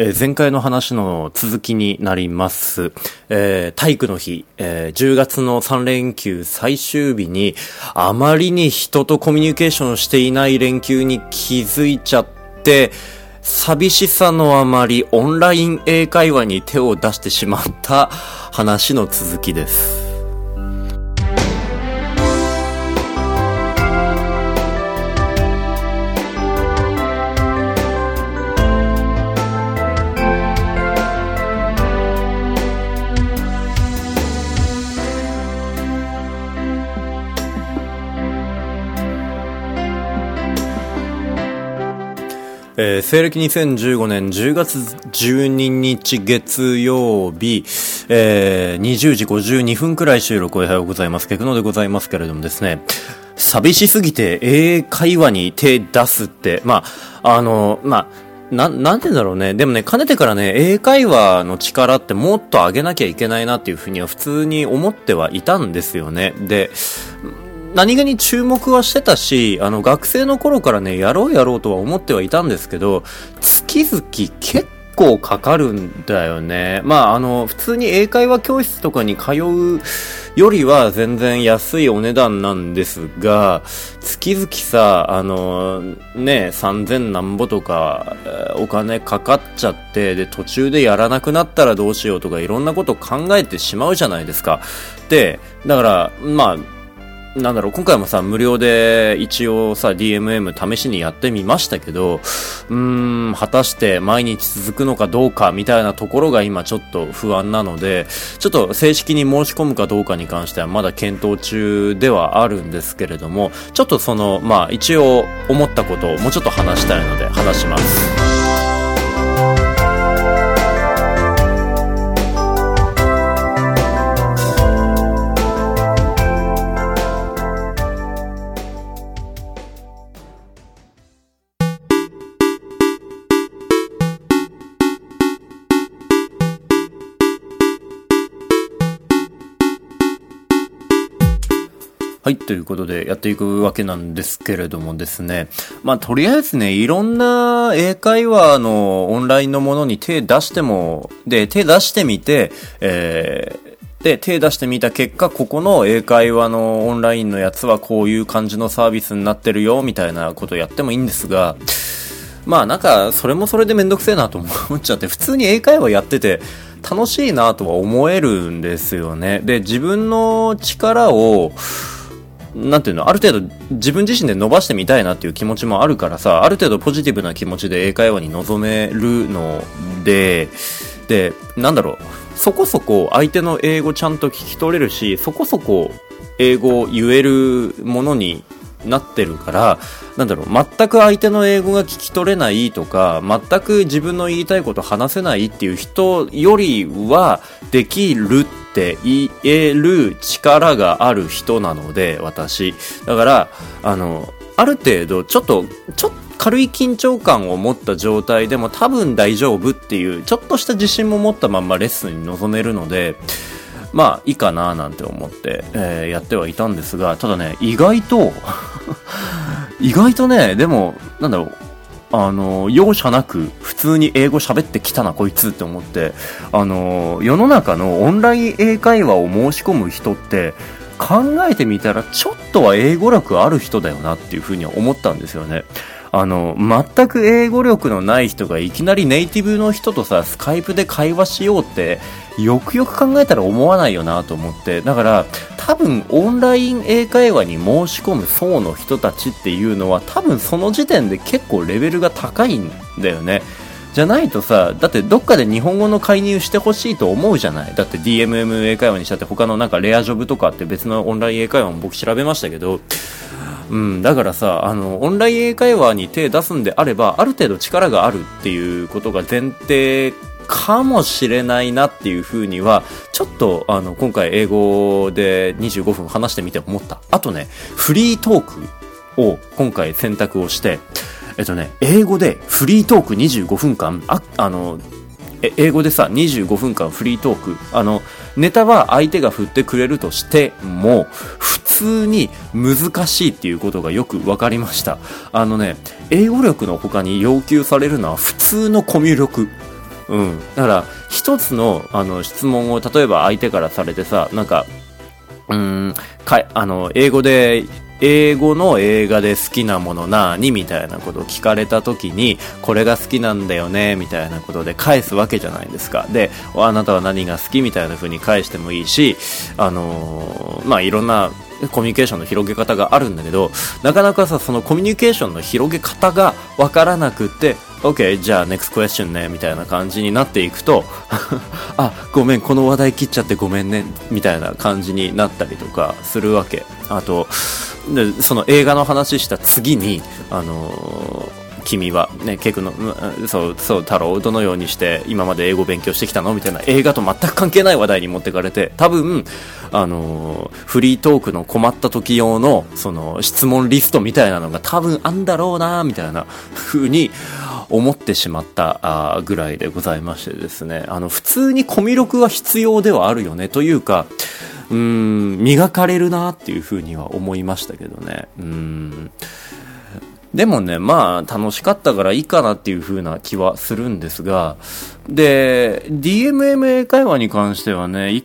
えー前回の話の続きになります。えー体育の日、えー10月の3連休最終日に、あまりに人とコミュニケーションしていない連休に気づいちゃって、寂しさのあまりオンライン英会話に手を出してしまった話の続きです。えー西暦2015年10月12日月曜日、えー20時52分くらい収録おはようございます。ケクノでございますけれどもですね、寂しすぎて英会話に手出すって、まあ、あの、まあ、な、なんて言うんだろうね。でもね、かねてからね、英会話の力ってもっと上げなきゃいけないなっていうふうには普通に思ってはいたんですよね。で、何気に注目はしてたし、あの、学生の頃からね、やろうやろうとは思ってはいたんですけど、月々結構かかるんだよね。まあ、あの、普通に英会話教室とかに通うよりは全然安いお値段なんですが、月々さ、あの、ね、3000何ぼとか、お金かかっちゃって、で、途中でやらなくなったらどうしようとか、いろんなこと考えてしまうじゃないですか。で、だから、まあ、なんだろう、今回もさ、無料で一応さ、DMM 試しにやってみましたけど、うーん、果たして毎日続くのかどうかみたいなところが今ちょっと不安なので、ちょっと正式に申し込むかどうかに関してはまだ検討中ではあるんですけれども、ちょっとその、まあ一応思ったことをもうちょっと話したいので話します。はい、ということでやっていくわけなんですけれどもですね。まあ、とりあえずね、いろんな英会話のオンラインのものに手出しても、で、手出してみて、えー、で、手出してみた結果、ここの英会話のオンラインのやつはこういう感じのサービスになってるよ、みたいなことやってもいいんですが、まあなんか、それもそれでめんどくせえなと思っちゃって、普通に英会話やってて、楽しいなとは思えるんですよね。で、自分の力を、なんていうの、ある程度自分自身で伸ばしてみたいなっていう気持ちもあるからさ、ある程度ポジティブな気持ちで英会話に臨めるので、で、なんだろう、そこそこ相手の英語ちゃんと聞き取れるし、そこそこ英語を言えるものになってるから、なんだろう、全く相手の英語が聞き取れないとか、全く自分の言いたいこと話せないっていう人よりは、できるって言える力がある人なので、私。だから、あの、ある程度、ちょっと、ちょっと軽い緊張感を持った状態でも多分大丈夫っていう、ちょっとした自信も持ったまんまレッスンに臨めるので、まあいいかななんて思って、えーやってはいたんですが、ただね、意外と、意外とね、でも、なんだろう、あの、容赦なく普通に英語喋ってきたな、こいつって思って、あの、世の中のオンライン英会話を申し込む人って、考えてみたらちょっとは英語力ある人だよなっていうふうには思ったんですよね。あの、全く英語力のない人がいきなりネイティブの人とさ、スカイプで会話しようって、よくよく考えたら思わないよなと思って。だから、多分オンライン英会話に申し込む層の人たちっていうのは、多分その時点で結構レベルが高いんだよね。じゃないとさ、だってどっかで日本語の介入してほしいと思うじゃないだって DMM 英会話にしたって他のなんかレアジョブとかって別のオンライン英会話も僕調べましたけど、うん、だからさ、あの、オンライン英会話に手出すんであれば、ある程度力があるっていうことが前提かもしれないなっていうふうには、ちょっと、あの、今回英語で25分話してみて思った。あとね、フリートークを今回選択をして、えっとね、英語でフリートーク25分間、あ、あの、英語でさ、25分間フリートーク。あの、ネタは相手が振ってくれるとしても、普通に難しいっていうことがよく分かりました。あのね、英語力の他に要求されるのは普通のコミュ力。うん。だから、一つの、あの、質問を、例えば相手からされてさ、なんか、うん、かあの、英語で英語の映画で好きなものなにみたいなことを聞かれた時にこれが好きなんだよねみたいなことで返すわけじゃないですか。であなたは何が好きみたいな風に返してもいいしあのー、まあいろんなコミュニケーションの広げ方があるんだけどなかなかさそのコミュニケーションの広げ方がわからなくて OK じゃあ next question ねみたいな感じになっていくと あごめんこの話題切っちゃってごめんねみたいな感じになったりとかするわけ。あとでその映画の話した次に、あのー君は、ね、ケクの、そう、そう、太郎、どのようにして今まで英語勉強してきたの？みたいな映画と全く関係ない話題に持ってかれて、多分、あのフリートークの困った時用の、その、質問リストみたいなのが多分あんだろうな、みたいな風に思ってしまったぐらいでございましてですね、あの、普通にコミュ力は必要ではあるよね、というか、うーん、磨かれるなっていうふうには思いましたけどね。うん。でもね、まあ、楽しかったからいいかなっていう風な気はするんですが、で、DMMA 会話に関してはね、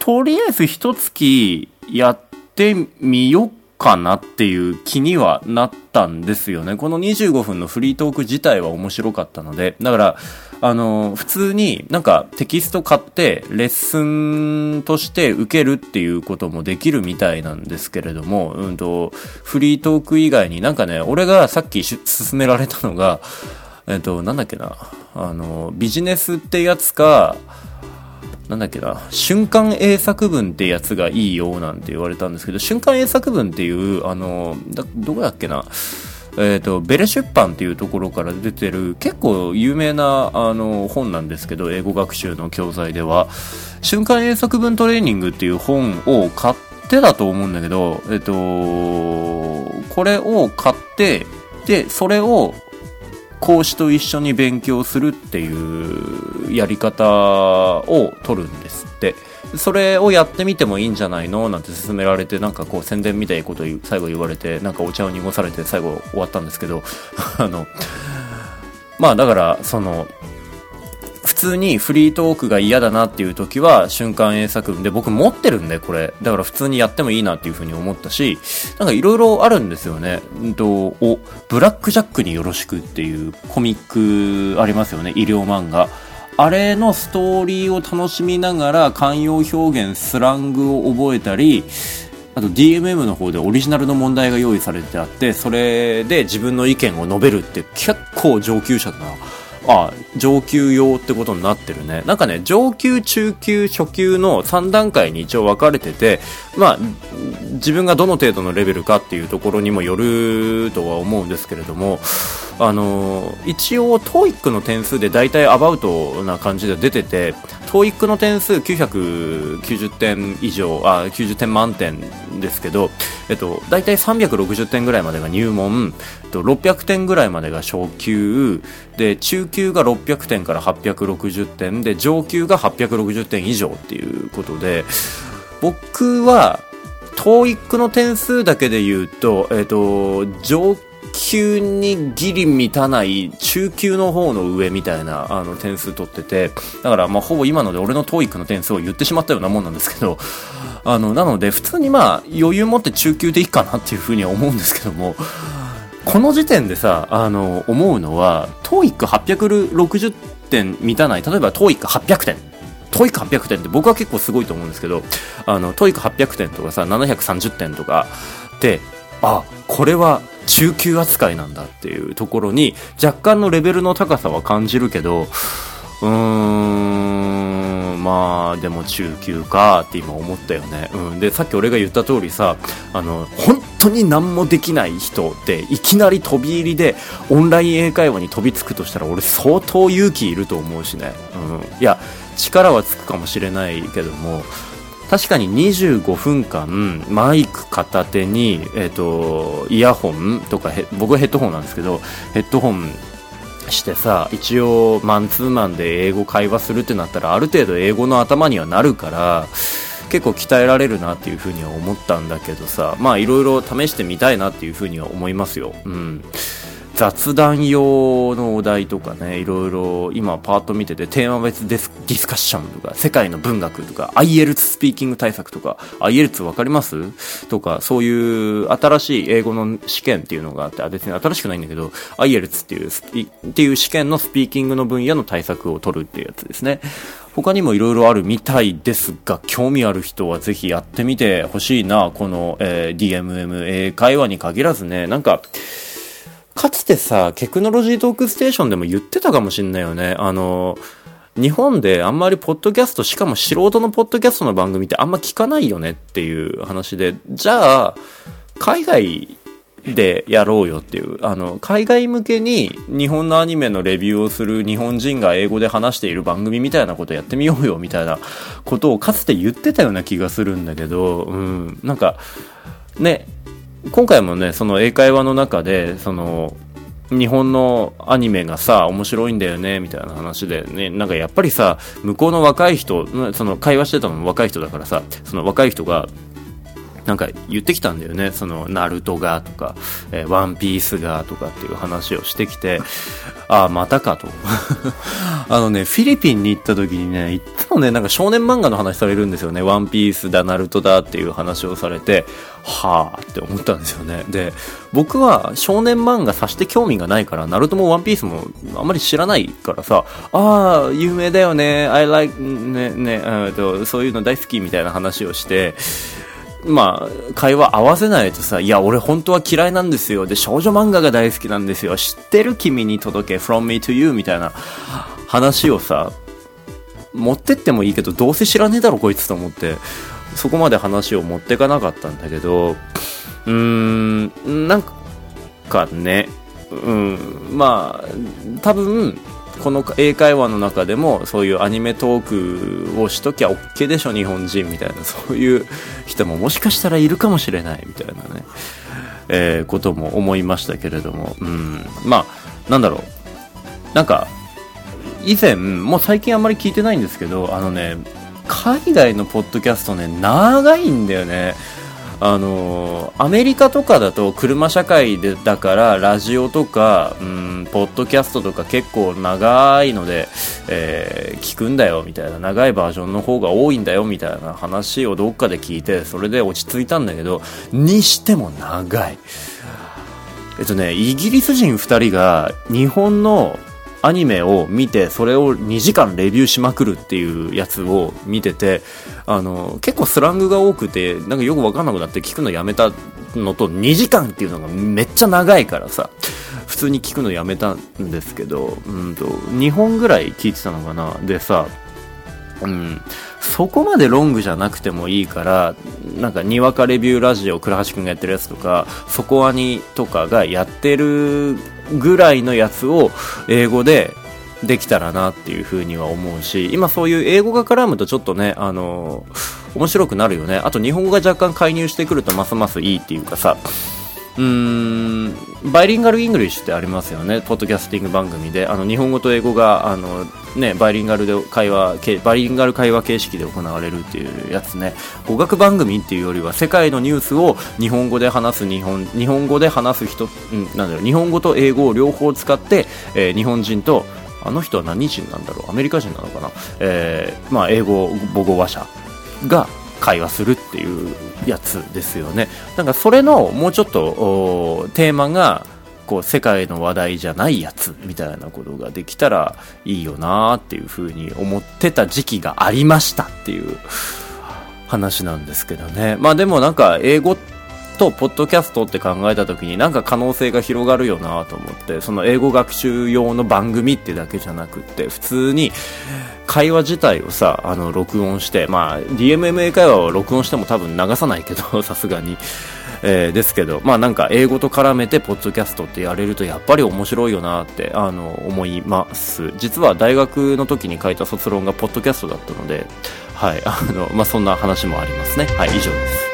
とりあえず一月やってみようかなっていう気にはなったんですよね。この25分のフリートーク自体は面白かったので、だから、あの、普通になんかテキスト買ってレッスンとして受けるっていうこともできるみたいなんですけれども、うんと、フリートーク以外になんかね、俺がさっき勧められたのが、えっと、なんだっけな、あの、ビジネスってやつか、なんだっけな、瞬間英作文ってやつがいいよなんて言われたんですけど、瞬間英作文っていう、あの、どこだっけな、えーと、ベレ出版っていうところから出てる結構有名なあの本なんですけど英語学習の教材では。瞬間英作文トレーニングっていう本を買ってだと思うんだけど、えっ、ー、と、これを買ってでそれを講師と一緒に勉強するっていうやり方を取るんですって。それをやってみてもいいんじゃないのなんて勧められて、なんかこう宣伝みたいなこと最後言われて、なんかお茶を濁されて最後終わったんですけど、あの、まあだから、その、通にフリートークが嫌だなっていう時は瞬間英作文で僕持ってるんでこれ。だから普通にやってもいいなっていう風に思ったしなんかいろいろあるんですよね。うんとおブラックジャックによろしくっていうコミックありますよね医療漫画。あれのストーリーを楽しみながら慣用表現、スラングを覚えたり、あと DMM の方でオリジナルの問題が用意されてあって、それで自分の意見を述べるって結構上級者だな。あ、上級用ってことになってるね。なんかね、上級、中級、初級の3段階に一応分かれてて、まあ、自分がどの程度のレベルかっていうところにもよるとは思うんですけれども、あの一応 TOEIC の点数で大体アバウトな感じで出てて TOEIC の点数990点以上あ90点満点ですけど、えっと、大体360点ぐらいまでが入門、えっと、600点ぐらいまでが初級。で中級が600点から860点。で上級が860点以上っていうことで。僕は TOEIC の点数だけで言うと、えっと、上級級にギリ満たない中級の方の上みたいなあの点数取ってて、だからまあほぼ今ので俺の TOEIC の点数を言ってしまったようなもんなんですけど、あの、なので普通にまあ余裕持って中級でいいかなっていうふうには思うんですけども、この時点でさ、あの、思うのは、TOEIC860 点満たない、例えば TOEIC800 点。TOEIC 800点って僕は結構すごいと思うんですけど、あの、 TOEIC 800点とかさ、730点とかで、あ、これは中級扱いなんだっていうところに若干のレベルの高さは感じるけど、うーん、まあ、でも中級かって今思ったよね。うん。で、さっき俺が言った通りさ、あの、本当に何もできない人っていきなり飛び入りでオンライン英会話に飛びつくとしたら俺相当勇気いると思うしね。うん。いや、力はつくかもしれないけども、確かに25分間マイク片手に、えーと、イヤホンとか僕ヘッドホンなんですけどヘッドホンしてさ一応マンツーマンで英語会話するってなったらある程度英語の頭にはなるから結構鍛えられるなっていうふうには思ったんだけどさまあいろいろ試してみたいなっていうふうには思いますよ。うん。雑談用のお題とかね、いろいろ今パーッと見ててテーマ別ディスディスカッションとか、世界の文学とか、IELTS スピーキング対策とか、IELTS わかります？とか、そういう新しい英語の試験っていうのがあって、あ、別に新しくないんだけど、IELTS っていうスピ、っていう試験のスピーキングの分野の対策を取るっていうやつですね。他にも色々あるみたいですが、興味ある人はぜひやってみてほしいな、この、えー、DMM 英会話に限らずね、なんか、かつてさ、テクノロジートークステーションでも言ってたかもしんないよね。あの、日本であんまりポッドキャスト、しかも素人のポッドキャストの番組ってあんま聞かないよねっていう話で、じゃあ、海外でやろうよっていう、あの、海外向けに日本のアニメのレビューをする日本人が英語で話している番組みたいなことやってみようよみたいなことをかつて言ってたような気がするんだけど、うん、なんか、ね、今回もね、その英会話の中で、その、日本のアニメがさ、面白いんだよね、みたいな話でね、なんかやっぱりさ、向こうの若い人、その会話してたのも若い人だからさ、その若い人が、なんか言ってきたんだよね。その、ナルトがとか、えー、ワンピースがとかっていう話をしてきて、ああ、またかと。あのね、フィリピンに行った時にね、いつもね、なんか少年漫画の話されるんですよね。ワンピースだ、ナルトだっていう話をされて、はあって思ったんですよね。で、僕は少年漫画さして興味がないから、ナルトもワンピースもあんまり知らないからさ、ああ、有名だよね、I like, ね、ね、そういうの大好きみたいな話をして、まあ、会話合わせないとさ、いや、俺本当は嫌いなんですよ。で、少女漫画が大好きなんですよ。知ってる君に届け、from me to you みたいな話をさ、持ってってもいいけど、どうせ知らねえだろ、こいつと思って、そこまで話を持ってかなかったんだけど、うーん、なんかね、うん、まあ、多分、この英会話の中でもそういうアニメトークをしときゃ OK でしょ日本人みたいなそういう人ももしかしたらいるかもしれないみたいなね、えー、ことも思いましたけれども、うん、まあなんだろうなんか以前もう最近あんまり聞いてないんですけどあのね海外のポッドキャストね長いんだよね。あのアメリカとかだと車社会でだからラジオとか、うん、ポッドキャストとか結構長いので、えー、聞くんだよみたいな。長いバージョンの方が多いんだよみたいな話をどっかで聞いてそれで落ち着いたんだけどにしても長い。えっとねイギリス人2人が日本のアニメを見て、それを2時間レビューしまくるっていうやつを見てて、あの、結構スラングが多くて、なんかよくわかんなくなって聞くのやめたのと、2時間っていうのがめっちゃ長いからさ、普通に聞くのやめたんですけど、うんと、2本ぐらい聞いてたのかな。でさ、うん、そこまでロングじゃなくてもいいから、なんか、にわかレビューラジオ、倉橋くんがやってるやつとか、そこアニとかがやってるぐらいのやつを英語でできたらなっていうふうには思うし、今そういう英語が絡むとちょっとね、あの面白くなるよね。あと日本語が若干介入してくるとますますいいっていうかさ、うーん、バイリンガルイングリッシュってありますよね、ポッドキャスティング番組で。あの、日本語と英語が、あの、ね、バイリンガルで会話、バイリンガル会話形式で行われるっていうやつね。語学番組っていうよりは、世界のニュースを日本語で話す日本、日本語で話す人、うん、なんだろう、日本語と英語を両方使って、えー、日本人と、あの人は何人なんだろうアメリカ人なのかな？えー、まあ、英語母語話者が会話するっていうやつですよね。なんかそれのもうちょっとテーマがこう世界の話題じゃないやつみたいなことができたらいいよなっていうふうに思ってた時期がありましたっていう話なんですけどね。まあでもなんか英語とポッドキャストって考えた時になんか可能性が広がるよなと思ってその英語学習用の番組ってだけじゃなくって普通に会話自体をさあの録音してまあ DMMA 会話を録音しても多分流さないけどさすがに。えー、ですけど、まあなんか英語と絡めてポッドキャストってやれるとやっぱり面白いよなってあの思います。実は大学の時に書いた卒論がポッドキャストだったので、はい、あの、まあそんな話もありますね。はい、以上です。